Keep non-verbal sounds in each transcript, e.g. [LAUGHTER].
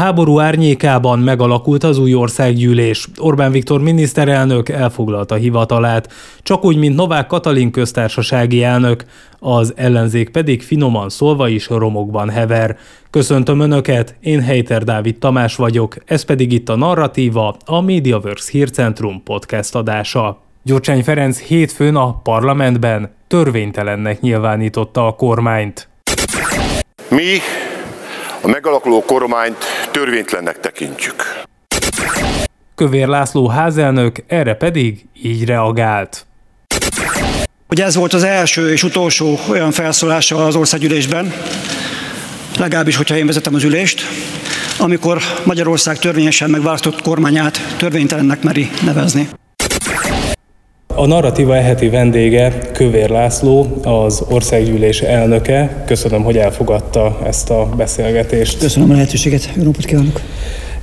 háború árnyékában megalakult az új országgyűlés. Orbán Viktor miniszterelnök elfoglalta hivatalát, csak úgy, mint Novák Katalin köztársasági elnök, az ellenzék pedig finoman szólva is romokban hever. Köszöntöm Önöket, én Heiter Dávid Tamás vagyok, ez pedig itt a Narratíva, a MediaWorks Hírcentrum podcast adása. Gyurcsány Ferenc hétfőn a parlamentben törvénytelennek nyilvánította a kormányt. Mi a megalakuló kormányt törvénytlennek tekintjük. Kövér László házelnök erre pedig így reagált. Ugye ez volt az első és utolsó olyan felszólása az országgyűlésben, legalábbis, hogyha én vezetem az ülést, amikor Magyarország törvényesen megválasztott kormányát törvénytelennek meri nevezni. A narratíva eheti vendége Kövér László, az országgyűlés elnöke. Köszönöm, hogy elfogadta ezt a beszélgetést. Köszönöm a lehetőséget, jó napot kívánok!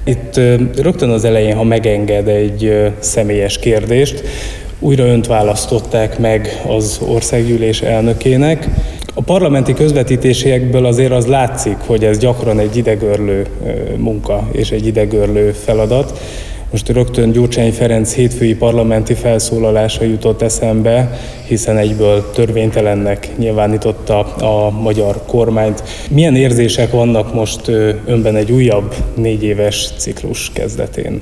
Itt rögtön az elején, ha megenged egy személyes kérdést, újra önt választották meg az országgyűlés elnökének. A parlamenti közvetítésekből azért az látszik, hogy ez gyakran egy idegörlő munka és egy idegörlő feladat. Most rögtön Gyurcsány Ferenc hétfői parlamenti felszólalása jutott eszembe, hiszen egyből törvénytelennek nyilvánította a magyar kormányt. Milyen érzések vannak most önben egy újabb négy éves ciklus kezdetén?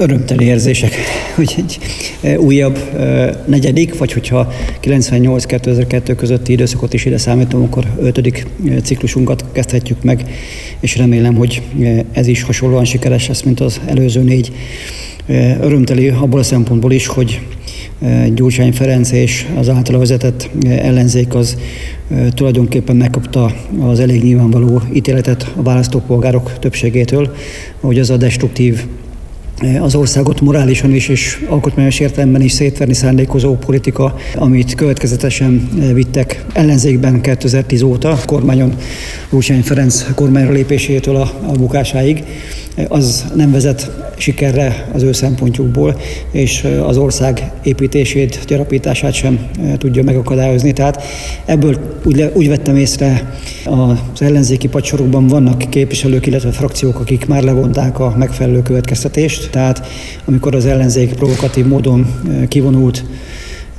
Örömteli érzések, hogy egy újabb negyedik, vagy hogyha 98-2002 közötti időszakot is ide számítom, akkor ötödik ciklusunkat kezdhetjük meg, és remélem, hogy ez is hasonlóan sikeres lesz, mint az előző négy. Örömteli abból a szempontból is, hogy Gyurcsány Ferenc és az általa vezetett ellenzék az tulajdonképpen megkapta az elég nyilvánvaló ítéletet a választópolgárok többségétől, hogy az a destruktív az országot morálisan is és alkotmányos értelemben is szétverni szándékozó politika, amit következetesen vittek ellenzékben 2010 óta, kormányon Lúcsány Ferenc kormányra lépésétől a, a bukásáig, az nem vezet sikerre az ő szempontjukból, és az ország építését, gyarapítását sem tudja megakadályozni. Tehát ebből úgy, úgy vettem észre, az ellenzéki padsorokban vannak képviselők, illetve frakciók, akik már levonták a megfelelő következtetést. Tehát amikor az ellenzék provokatív módon kivonult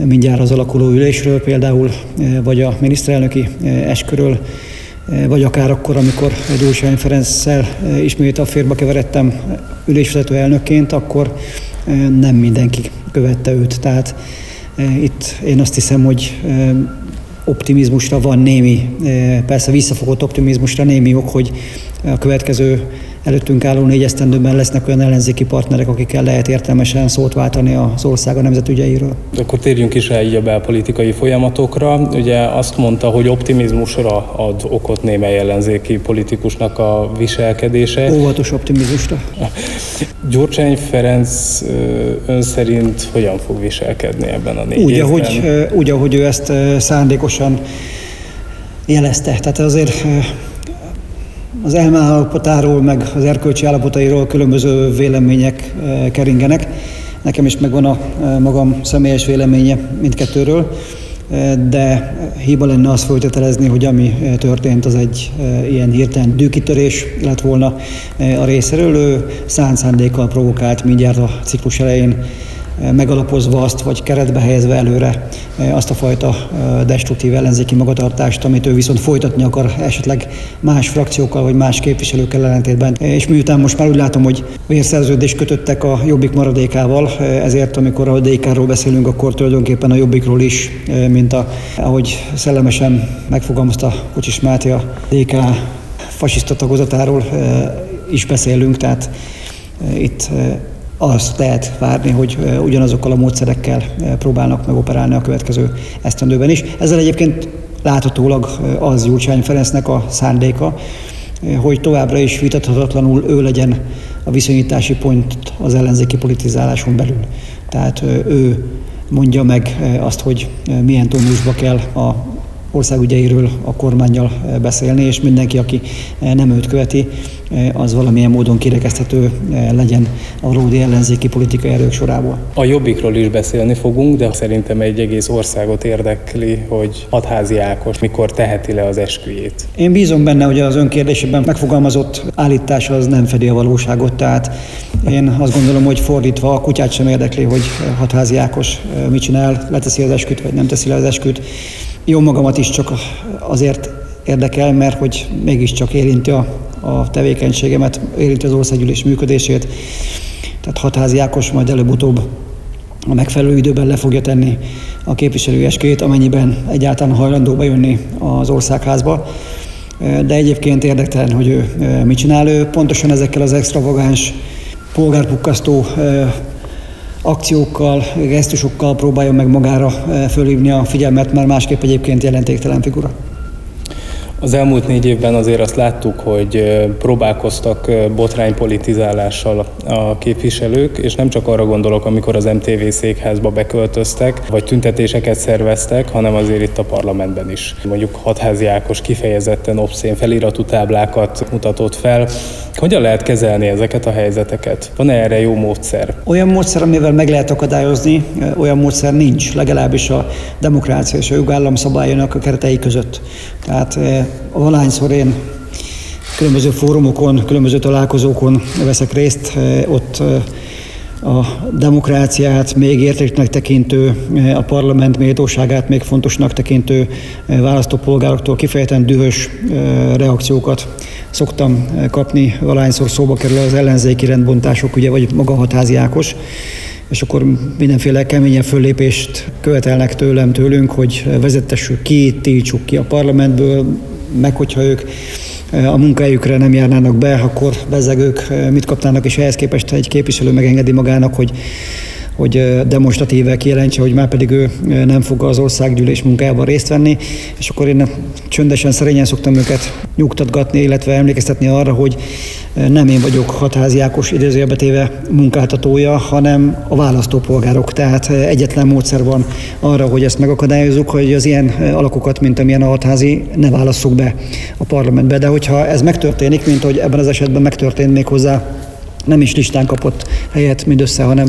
mindjárt az alakuló ülésről például, vagy a miniszterelnöki eskörről, vagy akár akkor, amikor Gyurcsány Ferenccel ismét a férba keveredtem ülésvezető elnökként, akkor nem mindenki követte őt. Tehát itt én azt hiszem, hogy optimizmusra van némi, persze visszafogott optimizmusra némi ok, hogy a következő előttünk álló négy esztendőben lesznek olyan ellenzéki partnerek, akikkel lehet értelmesen szót váltani az ország a nemzetügyeiről. Akkor térjünk is rá így a belpolitikai folyamatokra. Ugye azt mondta, hogy optimizmusra ad okot némely ellenzéki politikusnak a viselkedése. Óvatos optimizmusra. Gyurcsány Ferenc ön szerint hogyan fog viselkedni ebben a négy úgy, évben? Ahogy, úgy, ahogy ő ezt szándékosan jelezte. Tehát azért az elmállapotáról, meg az erkölcsi állapotairól különböző vélemények eh, keringenek. Nekem is megvan a eh, magam személyes véleménye mindkettőről, eh, de hiba lenne azt folytatelezni, hogy ami történt, az egy ilyen hirtelen dűkitörés lett volna a részéről. Ő szánt szándékkal provokált mindjárt a ciklus elején megalapozva azt, vagy keretbe helyezve előre azt a fajta destruktív ellenzéki magatartást, amit ő viszont folytatni akar esetleg más frakciókkal, vagy más képviselőkkel ellentétben. És miután most már úgy látom, hogy vérszerződést kötöttek a Jobbik maradékával, ezért amikor a DK-ról beszélünk, akkor tulajdonképpen a Jobbikról is, mint a, ahogy szellemesen megfogalmazta Kocsis Máté a DK fasiszta tagozatáról is beszélünk, tehát itt azt lehet várni, hogy ugyanazokkal a módszerekkel próbálnak megoperálni a következő esztendőben is. Ezzel egyébként láthatólag az Gyurcsány Ferencnek a szándéka, hogy továbbra is vitathatatlanul ő legyen a viszonyítási pont az ellenzéki politizáláson belül. Tehát ő mondja meg azt, hogy milyen tónusba kell a országügyeiről a kormányjal beszélni, és mindenki, aki nem őt követi, az valamilyen módon kirekeszthető legyen a valódi ellenzéki politikai erők sorából. A jobbikról is beszélni fogunk, de szerintem egy egész országot érdekli, hogy Hatházi Ákos mikor teheti le az esküjét. Én bízom benne, hogy az önkérdésében megfogalmazott állítás az nem fedi a valóságot, tehát én azt gondolom, hogy fordítva a kutyát sem érdekli, hogy Hatházi Ákos mit csinál, leteszi az esküt, vagy nem teszi le az esküt. Jó magamat is csak azért érdekel, mert hogy mégiscsak érinti a, a tevékenységemet, érinti az országgyűlés működését. Tehát Hatházi Ákos majd előbb-utóbb a megfelelő időben le fogja tenni a képviselő eskét, amennyiben egyáltalán hajlandó bejönni az országházba. De egyébként érdektelen, hogy ő mit csinál. Ő pontosan ezekkel az extravagáns, polgárpukkasztó akciókkal, gesztusokkal próbálja meg magára fölhívni a figyelmet, mert másképp egyébként jelentéktelen figura. Az elmúlt négy évben azért azt láttuk, hogy próbálkoztak botránypolitizálással a képviselők, és nem csak arra gondolok, amikor az MTV székházba beköltöztek, vagy tüntetéseket szerveztek, hanem azért itt a parlamentben is. Mondjuk Hatházi Ákos kifejezetten obszén feliratú táblákat mutatott fel. Hogyan lehet kezelni ezeket a helyzeteket? Van-e erre jó módszer? Olyan módszer, amivel meg lehet akadályozni, olyan módszer nincs, legalábbis a demokrácia és a jogállam szabályának a keretei között. Tehát valahányszor én különböző fórumokon, különböző találkozókon veszek részt, ott a demokráciát még értéknek tekintő, a parlament méltóságát még fontosnak tekintő választópolgároktól kifejezetten dühös reakciókat szoktam kapni, valahányszor szóba kerül az ellenzéki rendbontások, ugye, vagy maga Hatházi Ákos, és akkor mindenféle keményen föllépést követelnek tőlem, tőlünk, hogy vezetessük ki, tiltsuk ki a parlamentből, meg hogyha ők a munkájukra nem járnának be, akkor bezeg mit kapnának, és ehhez képest egy képviselő megengedi magának, hogy hogy demonstratíve kijelentse, hogy már pedig ő nem fog az országgyűlés munkájában részt venni, és akkor én csöndesen, szerényen szoktam őket nyugtatgatni, illetve emlékeztetni arra, hogy nem én vagyok hatházi Ákos idézőjelbetéve munkáltatója, hanem a választópolgárok. Tehát egyetlen módszer van arra, hogy ezt megakadályozzuk, hogy az ilyen alakokat, mint amilyen a hatházi, ne válasszuk be a parlamentbe. De hogyha ez megtörténik, mint hogy ebben az esetben megtörtént még hozzá, nem is listán kapott helyet mindössze, hanem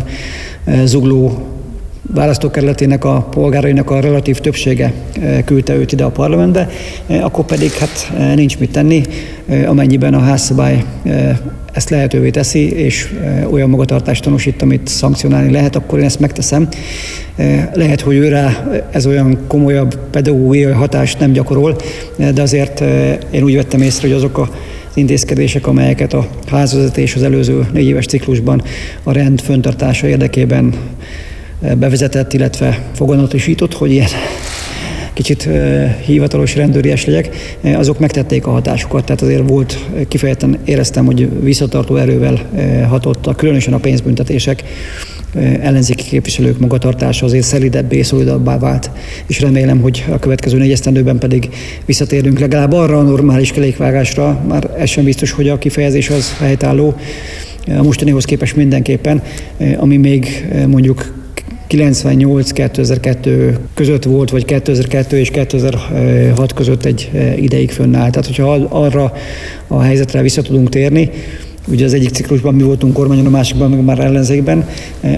zugló választókerületének a polgárainak a relatív többsége küldte őt ide a parlamentbe, akkor pedig hát nincs mit tenni, amennyiben a házszabály ezt lehetővé teszi, és olyan magatartást tanúsít, amit szankcionálni lehet, akkor én ezt megteszem. Lehet, hogy őre ez olyan komolyabb pedagógiai hatást nem gyakorol, de azért én úgy vettem észre, hogy azok a intézkedések, amelyeket a házvezetés az előző négy éves ciklusban a rend föntartása érdekében bevezetett, illetve foganatosított, hogy ilyen kicsit hivatalos rendőries legyek, azok megtették a hatásukat, tehát azért volt, kifejezetten éreztem, hogy visszatartó erővel hatottak, különösen a pénzbüntetések ellenzéki képviselők magatartása azért szelidebbé, szolidabbá vált, és remélem, hogy a következő négy esztendőben pedig visszatérünk legalább arra a normális kelékvágásra, már ez sem biztos, hogy a kifejezés az helytálló, a mostanihoz képest mindenképpen, ami még mondjuk 98-2002 között volt, vagy 2002 és 2006 között egy ideig fönnáll. Tehát, hogyha arra a helyzetre vissza tudunk térni, ugye az egyik ciklusban mi voltunk kormányon, a másikban meg már ellenzékben,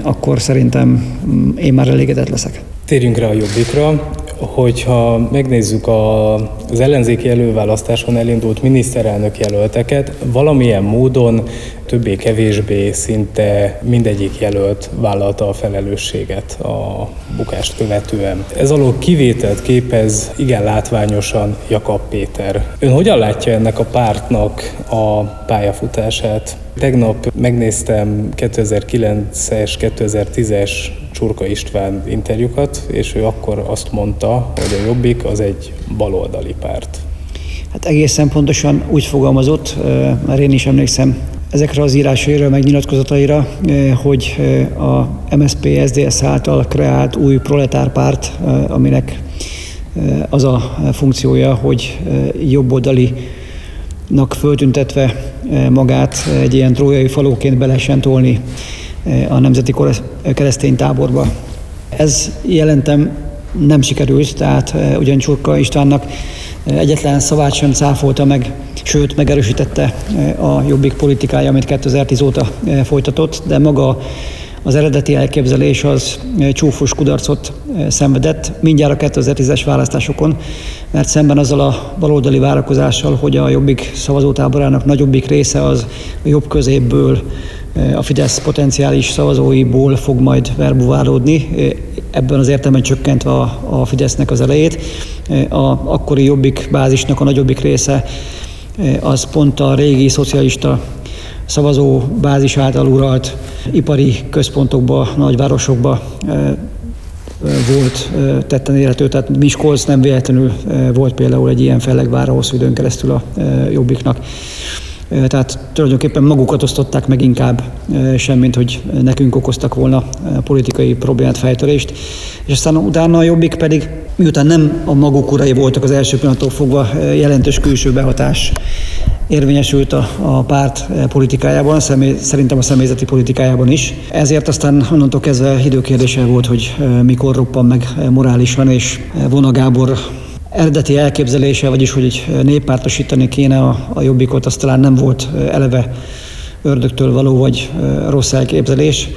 akkor szerintem mm, én már elégedett leszek. Térjünk rá a jobbikra. Hogyha megnézzük a, az ellenzéki előválasztáson elindult miniszterelnök jelölteket, valamilyen módon többé-kevésbé szinte mindegyik jelölt vállalta a felelősséget a bukást követően. Ez alól kivételt képez igen látványosan Jakab Péter. Ön hogyan látja ennek a pártnak a pályafutását? Tegnap megnéztem 2009-es, 2010-es Csurka István interjúkat, és ő akkor azt mondta, hogy a Jobbik az egy baloldali párt. Hát egészen pontosan úgy fogalmazott, már én is emlékszem ezekre az írásaira, meg nyilatkozataira, hogy a MSP SDS által kreált új proletárpárt, aminek az a funkciója, hogy jobboldali föltüntetve magát egy ilyen trójai falóként be lehessen tolni a nemzeti keresztény táborba. Ez jelentem nem sikerült, tehát ugyan Csurka Istvánnak egyetlen szavát sem cáfolta meg, sőt megerősítette a jobbik politikája, amit 2010 óta folytatott, de maga az eredeti elképzelés az csúfos kudarcot szenvedett mindjárt a 2010-es választásokon, mert szemben azzal a baloldali várakozással, hogy a jobbik szavazótáborának nagyobbik része az jobb középből a Fidesz potenciális szavazóiból fog majd verbuválódni, ebben az értelemben csökkentve a, a Fidesznek az elejét. A akkori jobbik bázisnak a nagyobbik része az pont a régi szocialista szavazó bázis által uralt ipari központokba, nagyvárosokba volt tetten érhető, tehát Miskolc nem véletlenül volt például egy ilyen fellegvára hosszú időn keresztül a Jobbiknak. Tehát tulajdonképpen magukat osztották meg inkább, semmint, hogy nekünk okoztak volna politikai problémát, fejtörést. És aztán utána a Jobbik pedig, miután nem a maguk urai voltak az első pillanattól fogva, jelentős külső behatás érvényesült a, a párt politikájában, személy, szerintem a személyzeti politikájában is. Ezért aztán onnantól kezdve időkérdése volt, hogy mikor roppan meg morálisan, és Vona Gábor eredeti elképzelése, vagyis hogy néppártosítani kéne a, a jobbikot, az talán nem volt eleve ördögtől való vagy rossz elképzelés,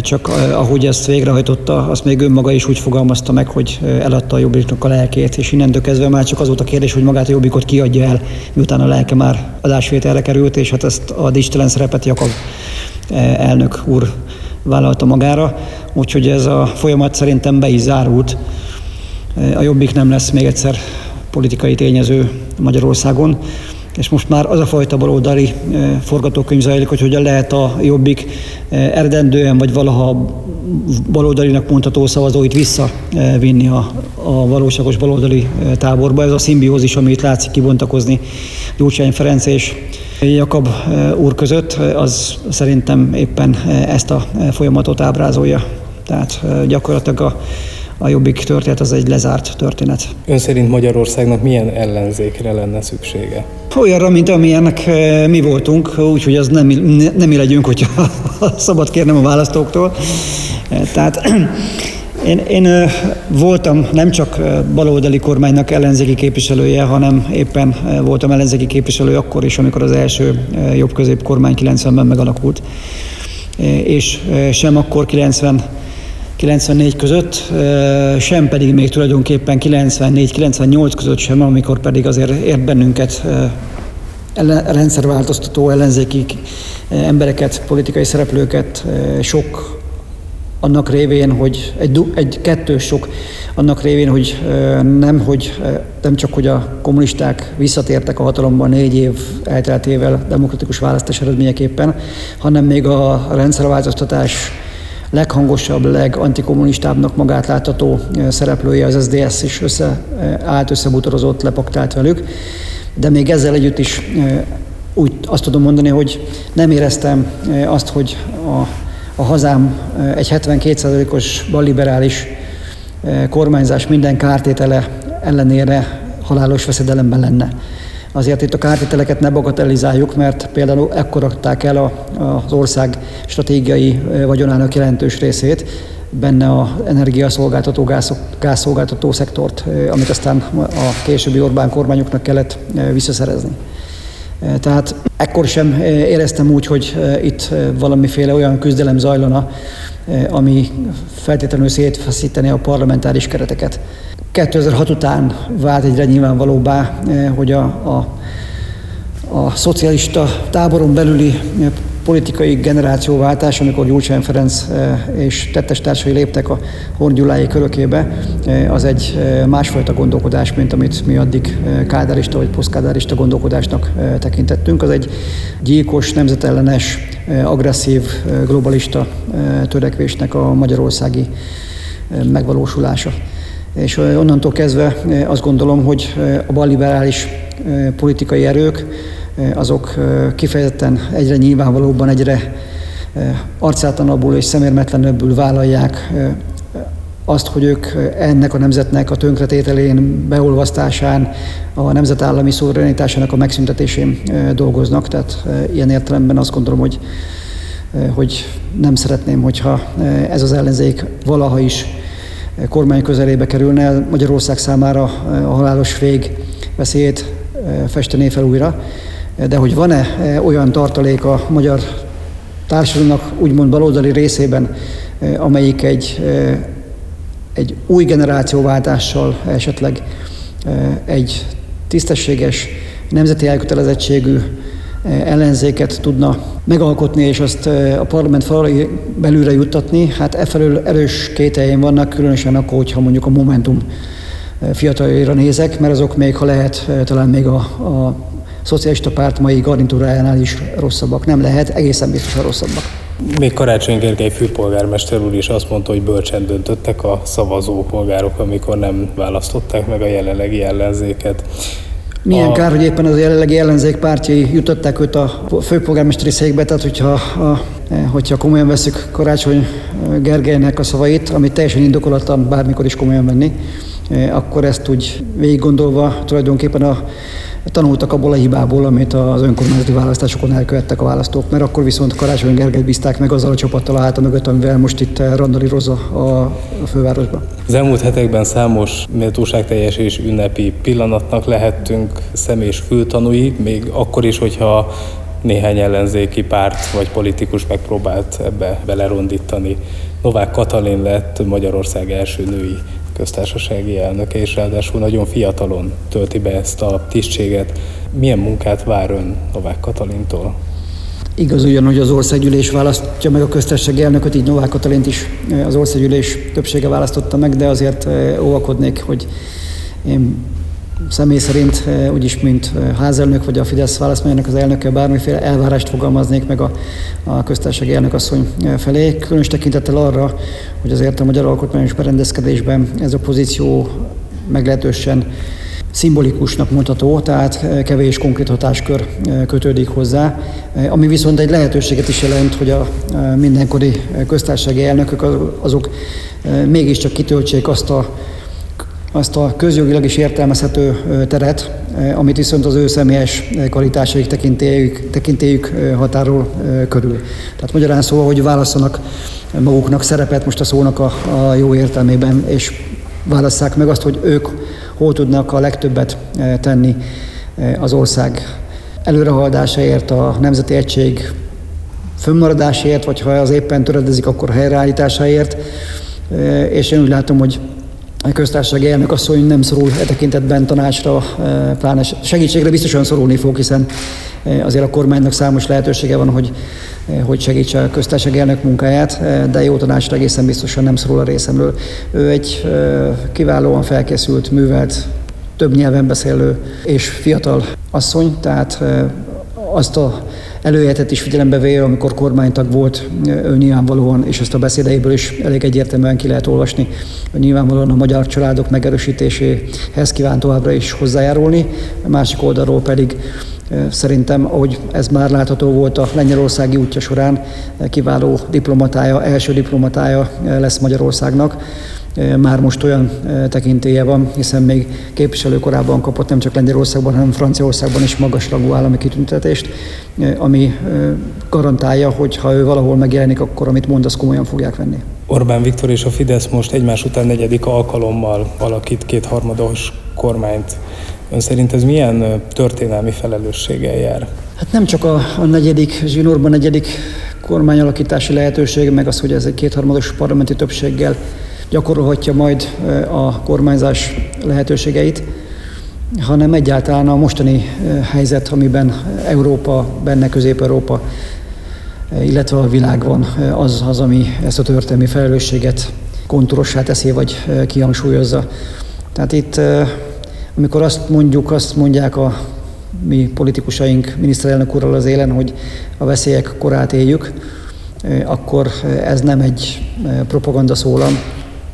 csak ahogy ezt végrehajtotta, azt még önmaga is úgy fogalmazta meg, hogy eladta a jobbiknak a lelkét, és innentől kezdve már csak az volt a kérdés, hogy magát a jobbikot kiadja el, miután a lelke már adásvételre került, és hát ezt a distelen szerepet Jakab elnök úr vállalta magára, úgyhogy ez a folyamat szerintem be is zárult. A Jobbik nem lesz még egyszer politikai tényező Magyarországon, és most már az a fajta baloldali forgatókönyv zajlik, hogy hogyan lehet a Jobbik eredendően vagy valaha baloldalinak mondható szavazóit visszavinni a, a valóságos baloldali táborba. Ez a szimbiózis, amit látszik kibontakozni Gyurcsány Ferenc és Jakab úr között, az szerintem éppen ezt a folyamatot ábrázolja. Tehát gyakorlatilag a a Jobbik történet az egy lezárt történet. Ön szerint Magyarországnak milyen ellenzékre lenne szüksége? Olyanra, mint amilyennek eh, mi voltunk, úgyhogy az nem, nem mi legyünk, hogyha [LAUGHS] szabad kérnem a választóktól. Eh, tehát [CLEARS THROAT] én, én eh, voltam nem csak baloldali kormánynak ellenzéki képviselője, hanem éppen voltam ellenzéki képviselő akkor is, amikor az első jobb-közép kormány 90-ben megalakult. És sem akkor 90 94 között, sem pedig még tulajdonképpen 94-98 között sem, amikor pedig azért ért bennünket rendszerváltoztató ellenzéki embereket, politikai szereplőket sok annak révén, hogy egy, egy kettős sok annak révén, hogy nem, hogy nem csak, hogy a kommunisták visszatértek a hatalomban négy év elteltével demokratikus választás eredményeképpen, hanem még a rendszerváltoztatás leghangosabb, legantikommunistábbnak magát látható szereplője az SDS is össze, állt, összebutorozott, lepaktált velük. De még ezzel együtt is úgy azt tudom mondani, hogy nem éreztem azt, hogy a, a hazám egy 72%-os balliberális kormányzás minden kártétele ellenére halálos veszedelemben lenne. Azért itt a kártételeket ne bagatelizáljuk, mert például ekkor adták el a, az ország stratégiai vagyonának jelentős részét, benne a energiaszolgáltató, gázszolgáltató szektort, amit aztán a későbbi Orbán kormányoknak kellett visszaszerezni. Tehát ekkor sem éreztem úgy, hogy itt valamiféle olyan küzdelem zajlana, ami feltétlenül szétfeszíteni a parlamentáris kereteket. 2006 után vált egyre nyilvánvalóbbá, eh, hogy a, a, a szocialista táboron belüli eh, politikai generációváltás, amikor Gyurcsány Ferenc eh, és tettestársai léptek a Horn körökébe, az egy másfajta gondolkodás, mint amit mi addig kádárista vagy posztkádárista gondolkodásnak tekintettünk. Az egy gyilkos, nemzetellenes, agresszív, globalista törekvésnek a magyarországi megvalósulása és onnantól kezdve azt gondolom, hogy a balliberális politikai erők azok kifejezetten egyre nyilvánvalóbban, egyre arcátanabbul és szemérmetlenebbül vállalják azt, hogy ők ennek a nemzetnek a tönkretételén, beolvasztásán, a nemzetállami szuverenitásának a megszüntetésén dolgoznak. Tehát ilyen értelemben azt gondolom, hogy, hogy nem szeretném, hogyha ez az ellenzék valaha is kormány közelébe kerülne, Magyarország számára a halálos fég veszélyét festené fel újra. De hogy van-e olyan tartalék a magyar társadalomnak úgymond baloldali részében, amelyik egy, egy új generációváltással esetleg egy tisztességes, nemzeti elkötelezettségű ellenzéket tudna megalkotni, és azt a parlament falai belülre juttatni, hát e felől erős kételjeim vannak, különösen akkor, hogyha mondjuk a Momentum fiataljaira nézek, mert azok még, ha lehet, talán még a, a szocialista párt mai garnitúrájánál is rosszabbak. Nem lehet, egészen biztosan rosszabbak. Még Karácsony Gergely főpolgármester úr is azt mondta, hogy bölcsen döntöttek a szavazó polgárok, amikor nem választották meg a jelenlegi ellenzéket. Milyen a... kár, hogy éppen az jelenlegi ellenzék pártjai jutották őt a főpolgármesteri székbe, tehát hogyha, a, hogyha komolyan veszük Karácsony Gergelynek a szavait, amit teljesen indokolatlan bármikor is komolyan venni, akkor ezt úgy végig gondolva tulajdonképpen a tanultak abból a hibából, amit az önkormányzati választásokon elkövettek a választók, mert akkor viszont Karácsony Gergelyt bízták meg azzal a csapattal a háta mögött, amivel most itt randalírozza a fővárosban. Az elmúlt hetekben számos méltóságteljes és ünnepi pillanatnak lehettünk szem és fültanúi, még akkor is, hogyha néhány ellenzéki párt vagy politikus megpróbált ebbe belerondítani. Novák Katalin lett Magyarország első női köztársasági elnöke, és ráadásul nagyon fiatalon tölti be ezt a tisztséget. Milyen munkát vár ön Novák Katalintól? Igaz ugyan, hogy az országgyűlés választja meg a köztársasági elnököt, így Novák Katalint is az országgyűlés többsége választotta meg, de azért óvakodnék, hogy én személy szerint eh, úgyis, mint eh, házelnök vagy a Fidesz választmányának az elnöke bármiféle elvárást fogalmaznék meg a, a köztársasági elnökasszony eh, felé. Különös tekintettel arra, hogy azért a magyar alkotmányos berendezkedésben ez a pozíció meglehetősen szimbolikusnak mondható, tehát kevés konkrét hatáskör kötődik hozzá, ami viszont egy lehetőséget is jelent, hogy a mindenkori köztársasági elnökök azok mégiscsak kitöltsék azt a azt a közjogilag is értelmezhető teret, amit viszont az ő személyes kvalitásaik tekintélyük, tekintélyük határol körül. Tehát magyarán szóval, hogy válasszanak maguknak szerepet most a szónak a, a jó értelmében, és válasszák meg azt, hogy ők hol tudnak a legtöbbet tenni az ország előrehaladásáért, a nemzeti egység fönnmaradásért, vagy ha az éppen töredezik, akkor helyreállításáért. És én úgy látom, hogy a köztársasági elnök asszony nem szorul e tekintetben tanácsra, e, pláne segítségre biztosan szorulni fog, hiszen e, azért a kormánynak számos lehetősége van, hogy, e, hogy segítse a köztársasági elnök munkáját, de jó tanácsra egészen biztosan nem szorul a részemről. Ő egy kiválóan felkészült, művelt, több nyelven beszélő és fiatal asszony, tehát azt a előéletet is figyelembe véve, amikor kormánytag volt, ő nyilvánvalóan, és ezt a beszédeiből is elég egyértelműen ki lehet olvasni, hogy nyilvánvalóan a magyar családok megerősítéséhez kíván továbbra is hozzájárulni, a másik oldalról pedig Szerintem, ahogy ez már látható volt a lengyelországi útja során, kiváló diplomatája, első diplomatája lesz Magyarországnak már most olyan tekintélye van, hiszen még képviselő korában kapott nem csak Lengyelországban, hanem Franciaországban is magasrangú állami kitüntetést, ami garantálja, hogy ha ő valahol megjelenik, akkor amit mond, azt komolyan fogják venni. Orbán Viktor és a Fidesz most egymás után negyedik alkalommal alakít kétharmados kormányt. Ön szerint ez milyen történelmi felelősséggel jár? Hát nem csak a, a negyedik, Zsinórban negyedik kormányalakítási lehetőség, meg az, hogy ez egy kétharmados parlamenti többséggel gyakorolhatja majd a kormányzás lehetőségeit, hanem egyáltalán a mostani helyzet, amiben Európa, benne Közép-Európa, illetve a világ van, az az, ami ezt a történelmi felelősséget kontúrossá teszi, vagy kihangsúlyozza. Tehát itt, amikor azt mondjuk, azt mondják a mi politikusaink miniszterelnök úrral az élen, hogy a veszélyek korát éljük, akkor ez nem egy propaganda szólam,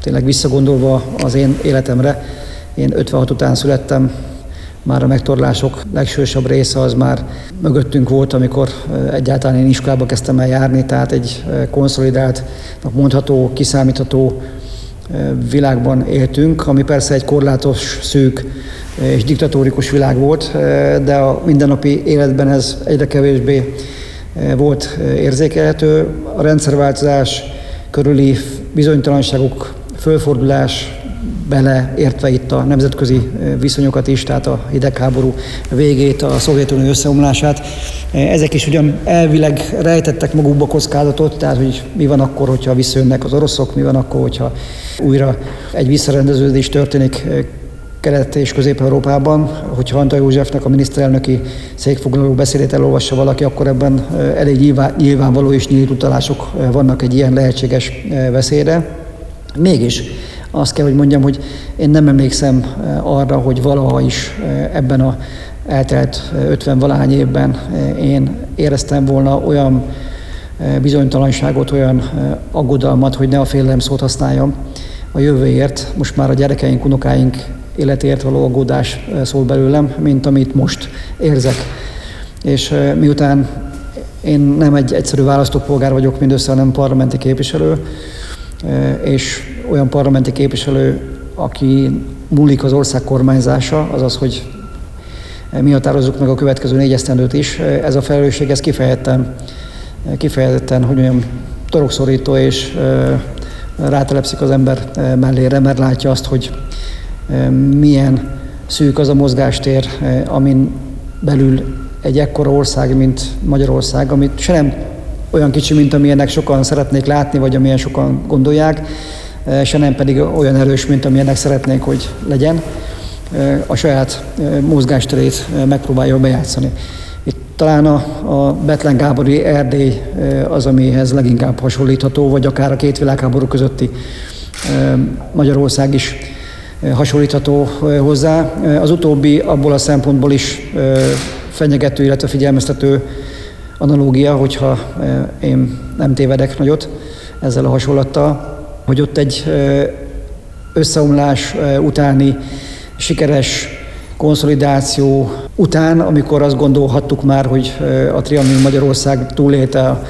tényleg visszagondolva az én életemre, én 56 után születtem, már a megtorlások legsősabb része az már mögöttünk volt, amikor egyáltalán én iskolába kezdtem el járni, tehát egy konszolidált, mondható, kiszámítható világban éltünk, ami persze egy korlátos, szűk és diktatórikus világ volt, de a mindennapi életben ez egyre kevésbé volt érzékelhető. A rendszerváltozás körüli bizonytalanságok fölfordulás bele értve itt a nemzetközi viszonyokat is, tehát a hidegháború végét, a Szovjetunió összeomlását. Ezek is ugyan elvileg rejtettek magukba kockázatot, tehát hogy mi van akkor, hogyha visszajönnek az oroszok, mi van akkor, hogyha újra egy visszarendeződés történik Kelet- és Közép-Európában, hogyha Antal Józsefnek a miniszterelnöki székfoglaló beszédét elolvassa valaki, akkor ebben elég nyilván, nyilvánvaló és nyílt utalások vannak egy ilyen lehetséges veszélyre. Mégis azt kell, hogy mondjam, hogy én nem emlékszem arra, hogy valaha is ebben a eltelt 50 valahány évben én éreztem volna olyan bizonytalanságot, olyan aggodalmat, hogy ne a félelem szót használjam a jövőért. Most már a gyerekeink, unokáink életért való aggódás szól belőlem, mint amit most érzek. És miután én nem egy egyszerű választópolgár vagyok mindössze, hanem parlamenti képviselő, és olyan parlamenti képviselő, aki múlik az ország kormányzása, azaz, hogy mi határozzuk meg a következő négy esztendőt is. Ez a felelősség, ez kifejezetten, kifejezetten hogy olyan torokszorító és rátelepszik az ember mellére, mert látja azt, hogy milyen szűk az a mozgástér, amin belül egy ekkora ország, mint Magyarország, amit se nem olyan kicsi, mint amilyenek sokan szeretnék látni, vagy amilyen sokan gondolják, se nem pedig olyan erős, mint amilyenek szeretnénk, hogy legyen. A saját mozgásterét megpróbálja bejátszani. Itt talán a, a Betlen Gábori Erdély az, amihez leginkább hasonlítható, vagy akár a két világháború közötti Magyarország is hasonlítható hozzá. Az utóbbi abból a szempontból is fenyegető, illetve figyelmeztető analógia, hogyha én nem tévedek nagyot ezzel a hasonlattal, hogy ott egy összeomlás utáni sikeres konszolidáció után, amikor azt gondolhattuk már, hogy a Trianon Magyarország túlélte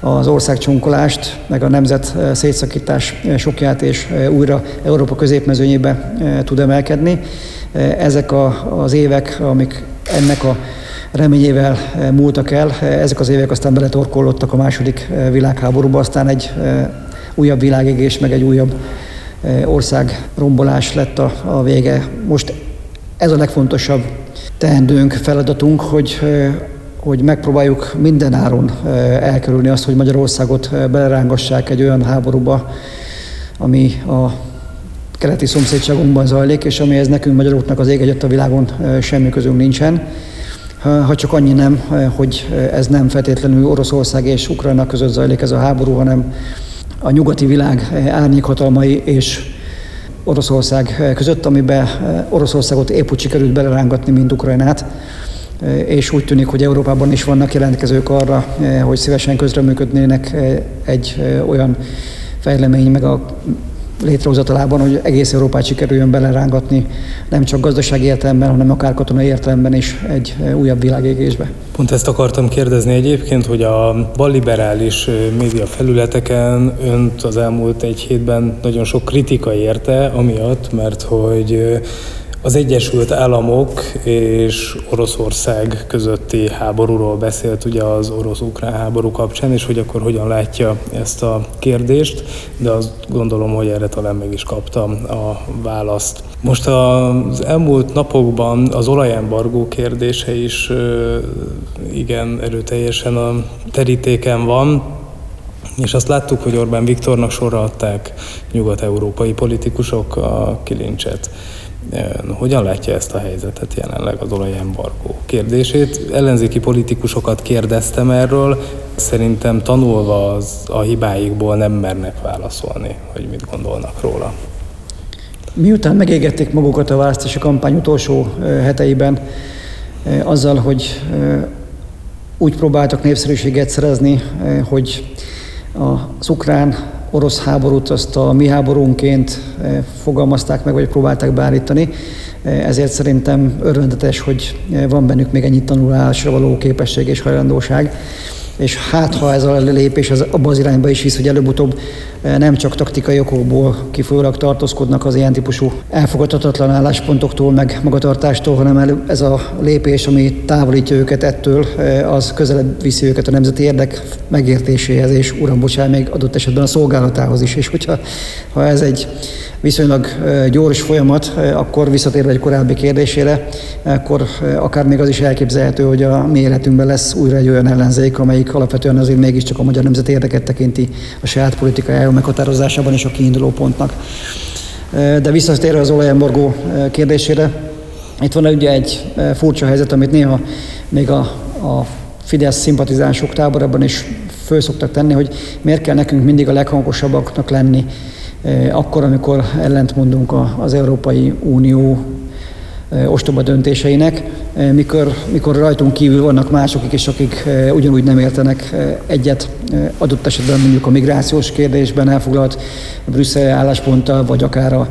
az országcsonkolást, meg a nemzet szétszakítás sokját, és újra Európa középmezőnyébe tud emelkedni. Ezek a, az évek, amik ennek a reményével múltak el, ezek az évek aztán beletorkollottak a második világháborúba, aztán egy újabb világégés, meg egy újabb ország rombolás lett a, a vége. Most ez a legfontosabb teendőnk, feladatunk, hogy hogy megpróbáljuk minden áron elkerülni azt, hogy Magyarországot belerángassák egy olyan háborúba, ami a keleti szomszédságunkban zajlik, és amihez nekünk magyaroknak az ég egyet a világon semmi közünk nincsen. Ha csak annyi nem, hogy ez nem feltétlenül Oroszország és Ukrajna között zajlik ez a háború, hanem a nyugati világ árnyékhatalmai és Oroszország között, amiben Oroszországot épp úgy sikerült belerángatni, mint Ukrajnát. És úgy tűnik, hogy Európában is vannak jelentkezők arra, hogy szívesen közreműködnének egy olyan fejlemény meg a létrehozatalában, hogy egész Európát sikerüljön belerángatni, nem csak gazdasági értelemben, hanem akár katonai értelemben is egy újabb világégésbe. Pont ezt akartam kérdezni egyébként, hogy a balliberális média felületeken önt az elmúlt egy hétben nagyon sok kritika érte, amiatt, mert hogy az Egyesült Államok és Oroszország közötti háborúról beszélt ugye az orosz-ukrán háború kapcsán, és hogy akkor hogyan látja ezt a kérdést, de azt gondolom, hogy erre talán meg is kaptam a választ. Most az elmúlt napokban az olajembargó kérdése is igen erőteljesen a terítéken van, és azt láttuk, hogy Orbán Viktornak sorra adták nyugat-európai politikusok a kilincset. Hogyan látja ezt a helyzetet jelenleg az olajembargó kérdését? Ellenzéki politikusokat kérdeztem erről, szerintem tanulva az a hibáikból nem mernek válaszolni, hogy mit gondolnak róla. Miután megégették magukat a választási kampány utolsó heteiben, azzal, hogy úgy próbáltak népszerűséget szerezni, hogy az ukrán orosz háborút azt a mi háborúnként eh, fogalmazták meg, vagy próbálták beállítani. Eh, ezért szerintem örvendetes, hogy eh, van bennük még ennyi tanulásra való képesség és hajlandóság. És hát ha ez a lépés az abba az irányba is visz, hogy előbb-utóbb nem csak taktikai okokból kifolyólag tartózkodnak az ilyen típusú elfogadhatatlan álláspontoktól, meg magatartástól, hanem ez a lépés, ami távolítja őket ettől, az közelebb viszi őket a nemzeti érdek megértéséhez, és uram, bocsánat, még adott esetben a szolgálatához is. És hogyha ha ez egy viszonylag gyors folyamat, akkor visszatérve egy korábbi kérdésére, akkor akár még az is elképzelhető, hogy a mi életünkben lesz újra egy olyan ellenzék, amelyik alapvetően azért mégiscsak a magyar nemzeti érdeket tekinti a saját politikai meghatározásában és a kiinduló pontnak. De visszatérve az olajembargó kérdésére, itt van ugye egy furcsa helyzet, amit néha még a, a Fidesz szimpatizánsok táborában is föl szoktak tenni, hogy miért kell nekünk mindig a leghangosabbaknak lenni, akkor, amikor ellentmondunk az Európai Unió ostoba döntéseinek, mikor, mikor rajtunk kívül vannak mások is, akik ugyanúgy nem értenek egyet adott esetben mondjuk a migrációs kérdésben elfoglalt brüsszeli állásponttal, vagy akár a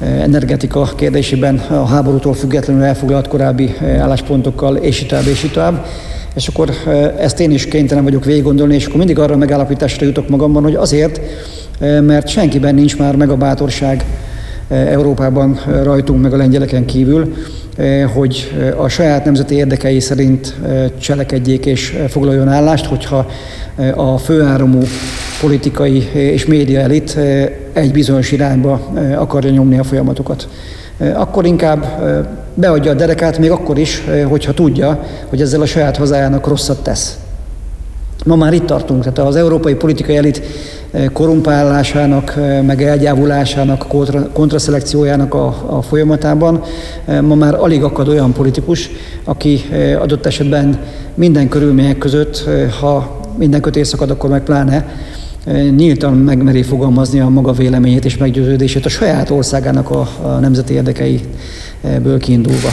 energetika kérdésében a háborútól függetlenül elfoglalt korábbi álláspontokkal, és így tovább, és így tovább. És akkor ezt én is kénytelen vagyok végig gondolni, és akkor mindig arra megállapításra jutok magamban, hogy azért, mert senkiben nincs már meg a bátorság Európában rajtunk, meg a lengyeleken kívül, hogy a saját nemzeti érdekei szerint cselekedjék és foglaljon állást, hogyha a főáramú politikai és média elit egy bizonyos irányba akarja nyomni a folyamatokat. Akkor inkább beadja a derekát, még akkor is, hogyha tudja, hogy ezzel a saját hazájának rosszat tesz. Ma már itt tartunk, tehát az európai politikai elit korumpálásának, meg elgyávulásának, kontra, kontraszelekciójának a, a folyamatában ma már alig akad olyan politikus, aki adott esetben minden körülmények között, ha minden kötés szakad, akkor meg pláne nyíltan megmeri fogalmazni a maga véleményét és meggyőződését a saját országának a, a nemzeti érdekeiből kiindulva.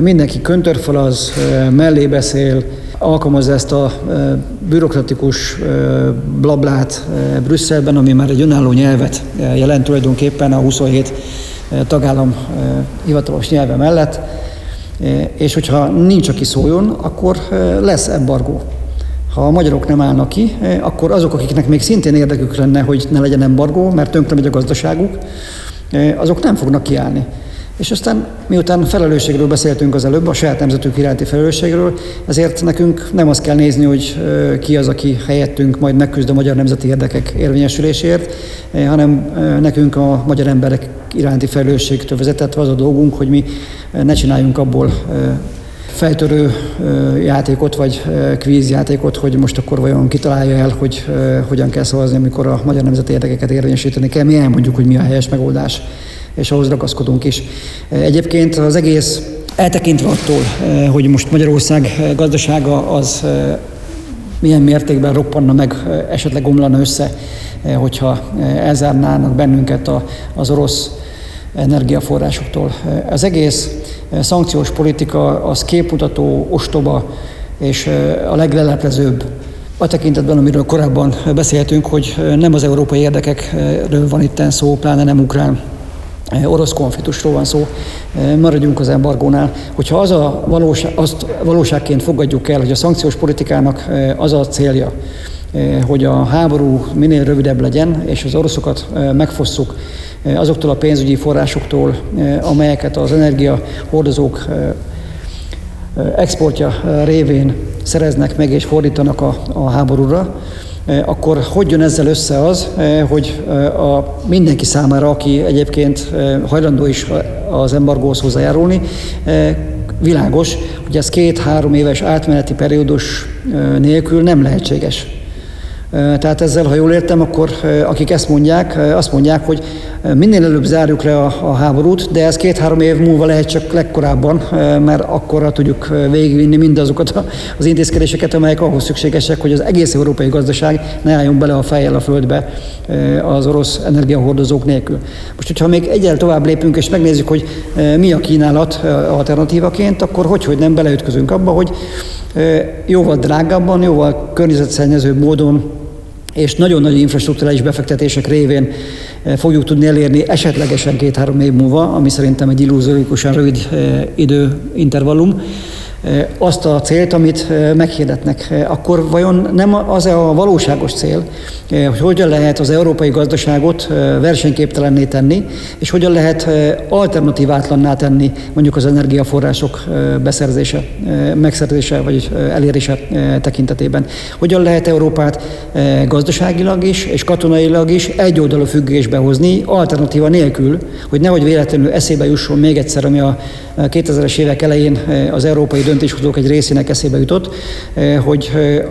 Mindenki köntörfalaz, mellé beszél, alkalmazza ezt a bürokratikus blablát Brüsszelben, ami már egy önálló nyelvet jelent tulajdonképpen a 27 tagállam hivatalos nyelve mellett, és hogyha nincs, aki szóljon, akkor lesz embargó. Ha a magyarok nem állnak ki, akkor azok, akiknek még szintén érdekük lenne, hogy ne legyen embargó, mert tönkre megy a gazdaságuk, azok nem fognak kiállni. És aztán, miután felelősségről beszéltünk az előbb, a saját nemzetünk iránti felelősségről, ezért nekünk nem azt kell nézni, hogy ki az, aki helyettünk majd megküzd a magyar nemzeti érdekek érvényesüléséért, hanem nekünk a magyar emberek iránti felelősségtől vezetett az a dolgunk, hogy mi ne csináljunk abból fejtörő játékot, vagy kvízjátékot, hogy most akkor vajon kitalálja el, hogy hogyan kell szavazni, amikor a magyar nemzeti érdekeket érvényesíteni kell. Mi elmondjuk, hogy mi a helyes megoldás és ahhoz ragaszkodunk is. Egyébként az egész eltekintve attól, hogy most Magyarország gazdasága az milyen mértékben roppanna meg, esetleg omlana össze, hogyha elzárnának bennünket az orosz energiaforrásoktól. Az egész szankciós politika az képmutató, ostoba és a legleleplezőbb a tekintetben, amiről korábban beszéltünk, hogy nem az európai érdekekről van itt szó, pláne nem ukrán orosz konfliktusról van szó, maradjunk az embargónál. Hogyha az a valóság, azt valóságként fogadjuk el, hogy a szankciós politikának az a célja, hogy a háború minél rövidebb legyen, és az oroszokat megfosszuk azoktól a pénzügyi forrásoktól, amelyeket az energiahordozók exportja révén szereznek meg és fordítanak a, a háborúra, akkor hogy jön ezzel össze az, eh, hogy eh, a mindenki számára, aki egyébként hajlandó is az embargóhoz hozzájárulni, világos, hogy ez két-három éves átmeneti periódus nélkül nem lehetséges. Tehát ezzel, ha jól értem, akkor akik ezt mondják, azt mondják, hogy minél előbb zárjuk le a, a háborút, de ez két-három év múlva lehet csak legkorábban, mert akkorra tudjuk végigvinni mindazokat az intézkedéseket, amelyek ahhoz szükségesek, hogy az egész európai gazdaság ne álljon bele a fejjel a földbe az orosz energiahordozók nélkül. Most, hogyha még egyel tovább lépünk, és megnézzük, hogy mi a kínálat alternatívaként, akkor hogy, hogy nem beleütközünk abba, hogy jóval drágábban, jóval környezetszennyezőbb módon és nagyon nagy infrastruktúrális befektetések révén eh, fogjuk tudni elérni esetlegesen két-három év múlva, ami szerintem egy illúziórikusan rövid eh, időintervallum, azt a célt, amit meghirdetnek. Akkor vajon nem az a valóságos cél, hogy hogyan lehet az európai gazdaságot versenyképtelenné tenni, és hogyan lehet alternatívátlanná tenni mondjuk az energiaforrások beszerzése, megszerzése vagy elérése tekintetében. Hogyan lehet Európát gazdaságilag is és katonailag is egyoldalú függésbe hozni, alternatíva nélkül, hogy nehogy véletlenül eszébe jusson még egyszer, ami a 2000-es évek elején az európai döntéshozók egy részének eszébe jutott, hogy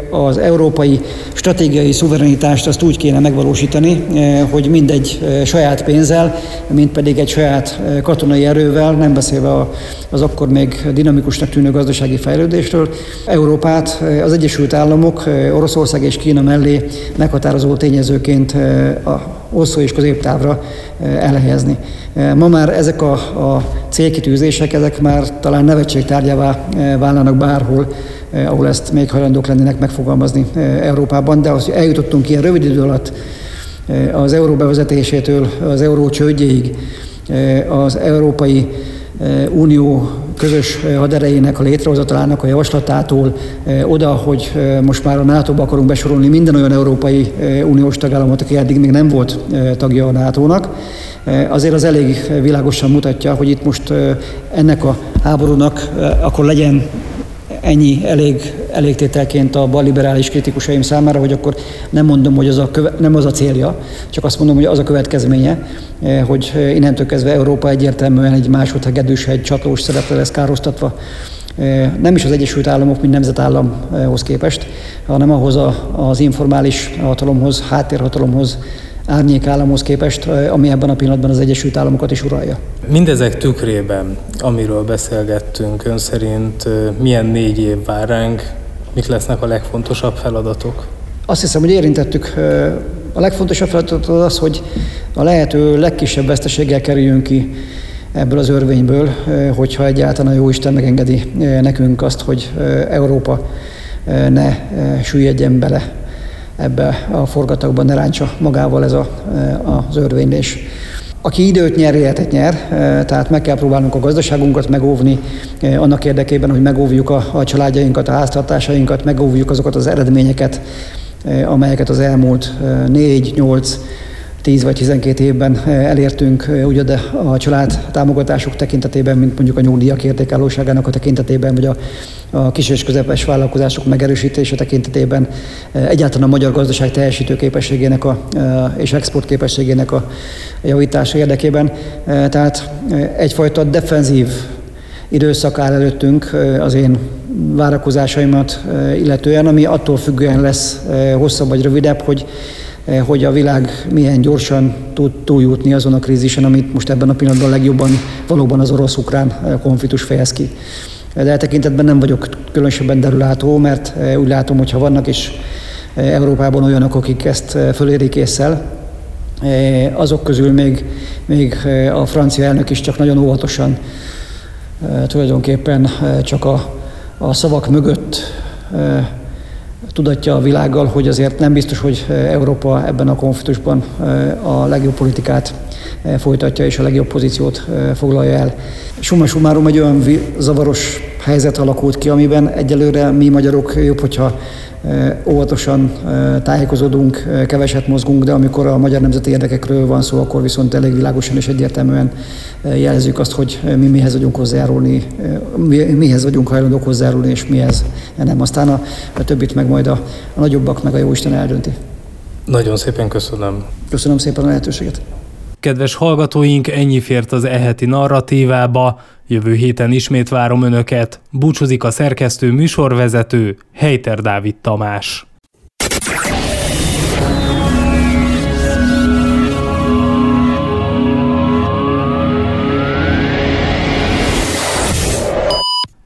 az európai stratégiai szuverenitást azt úgy kéne megvalósítani, hogy mindegy saját pénzzel, mint pedig egy saját katonai erővel, nem beszélve az akkor még dinamikusnak tűnő gazdasági fejlődésről, Európát az Egyesült Államok, Oroszország és Kína mellé meghatározó tényezőként a hosszú és középtávra elhelyezni. Ma már ezek a, a célkitűzések, ezek már talán nevetség tárgyává válnának bárhol, ahol ezt még hajlandók lennének megfogalmazni Európában, de az eljutottunk ilyen rövid idő alatt az euró bevezetésétől az euró csődjéig, az Európai Unió közös haderejének a létrehozatalának a javaslatától oda, hogy most már a NATO-ba akarunk besorolni minden olyan Európai Uniós tagállamot, aki eddig még nem volt tagja a NATO-nak, azért az elég világosan mutatja, hogy itt most ennek a háborúnak akkor legyen ennyi elég, elégtételként a balliberális kritikusaim számára, hogy akkor nem mondom, hogy az a köve, nem az a célja, csak azt mondom, hogy az a következménye, hogy innentől kezdve Európa egyértelműen egy másodhegedűs, egy csatlós szerepre lesz károsztatva, nem is az Egyesült Államok, mint nemzetállamhoz képest, hanem ahhoz a, az informális hatalomhoz, háttérhatalomhoz, árnyékállamhoz képest, ami ebben a pillanatban az Egyesült Államokat is uralja. Mindezek tükrében, amiről beszélgettünk, ön szerint milyen négy év vár ránk, mik lesznek a legfontosabb feladatok? Azt hiszem, hogy érintettük. A legfontosabb feladat az hogy a lehető legkisebb veszteséggel kerüljünk ki ebből az örvényből, hogyha egyáltalán a Jóisten megengedi nekünk azt, hogy Európa ne süllyedjen bele ebbe a forgatagban ne ráncsa magával ez a, az örvénylés. Aki időt nyer, életet nyer, tehát meg kell próbálnunk a gazdaságunkat megóvni annak érdekében, hogy megóvjuk a, a családjainkat, a háztartásainkat, megóvjuk azokat az eredményeket, amelyeket az elmúlt négy, nyolc, 10 vagy 12 évben elértünk, ugye de a család támogatások tekintetében, mint mondjuk a nyugdíjak értékállóságának a tekintetében, vagy a, a kis és közepes vállalkozások megerősítése tekintetében, egyáltalán a magyar gazdaság teljesítő képességének a, és export képességének a javítása érdekében. Tehát egyfajta defenzív időszak áll előttünk az én várakozásaimat illetően, ami attól függően lesz hosszabb vagy rövidebb, hogy Eh, hogy a világ milyen gyorsan tud túljutni azon a krízisen, amit most ebben a pillanatban legjobban valóban az orosz-ukrán eh, konfliktus fejez ki. De e tekintetben nem vagyok különösebben derülátó, mert eh, úgy látom, hogy ha vannak is Európában olyanok, akik ezt fölérik észsel, azok közül még, még a francia elnök is csak nagyon óvatosan tulajdonképpen csak a, a szavak mögött tudatja a világgal, hogy azért nem biztos, hogy Európa ebben a konfliktusban a legjobb politikát folytatja és a legjobb pozíciót foglalja el. Summa summarum egy olyan zavaros helyzet alakult ki, amiben egyelőre mi magyarok jobb, hogyha óvatosan tájékozódunk, keveset mozgunk, de amikor a magyar nemzeti érdekekről van szó, akkor viszont elég világosan és egyértelműen jelezzük azt, hogy mi mihez vagyunk hozzájárulni, mihez vagyunk hajlandók hozzájárulni, és mihez nem. Aztán a, a többit meg majd a, a nagyobbak, meg a Jóisten eldönti. Nagyon szépen köszönöm. Köszönöm szépen a lehetőséget. Kedves hallgatóink, ennyi fért az eheti narratívába. Jövő héten ismét várom Önöket. Búcsúzik a szerkesztő műsorvezető, Heiter Dávid Tamás.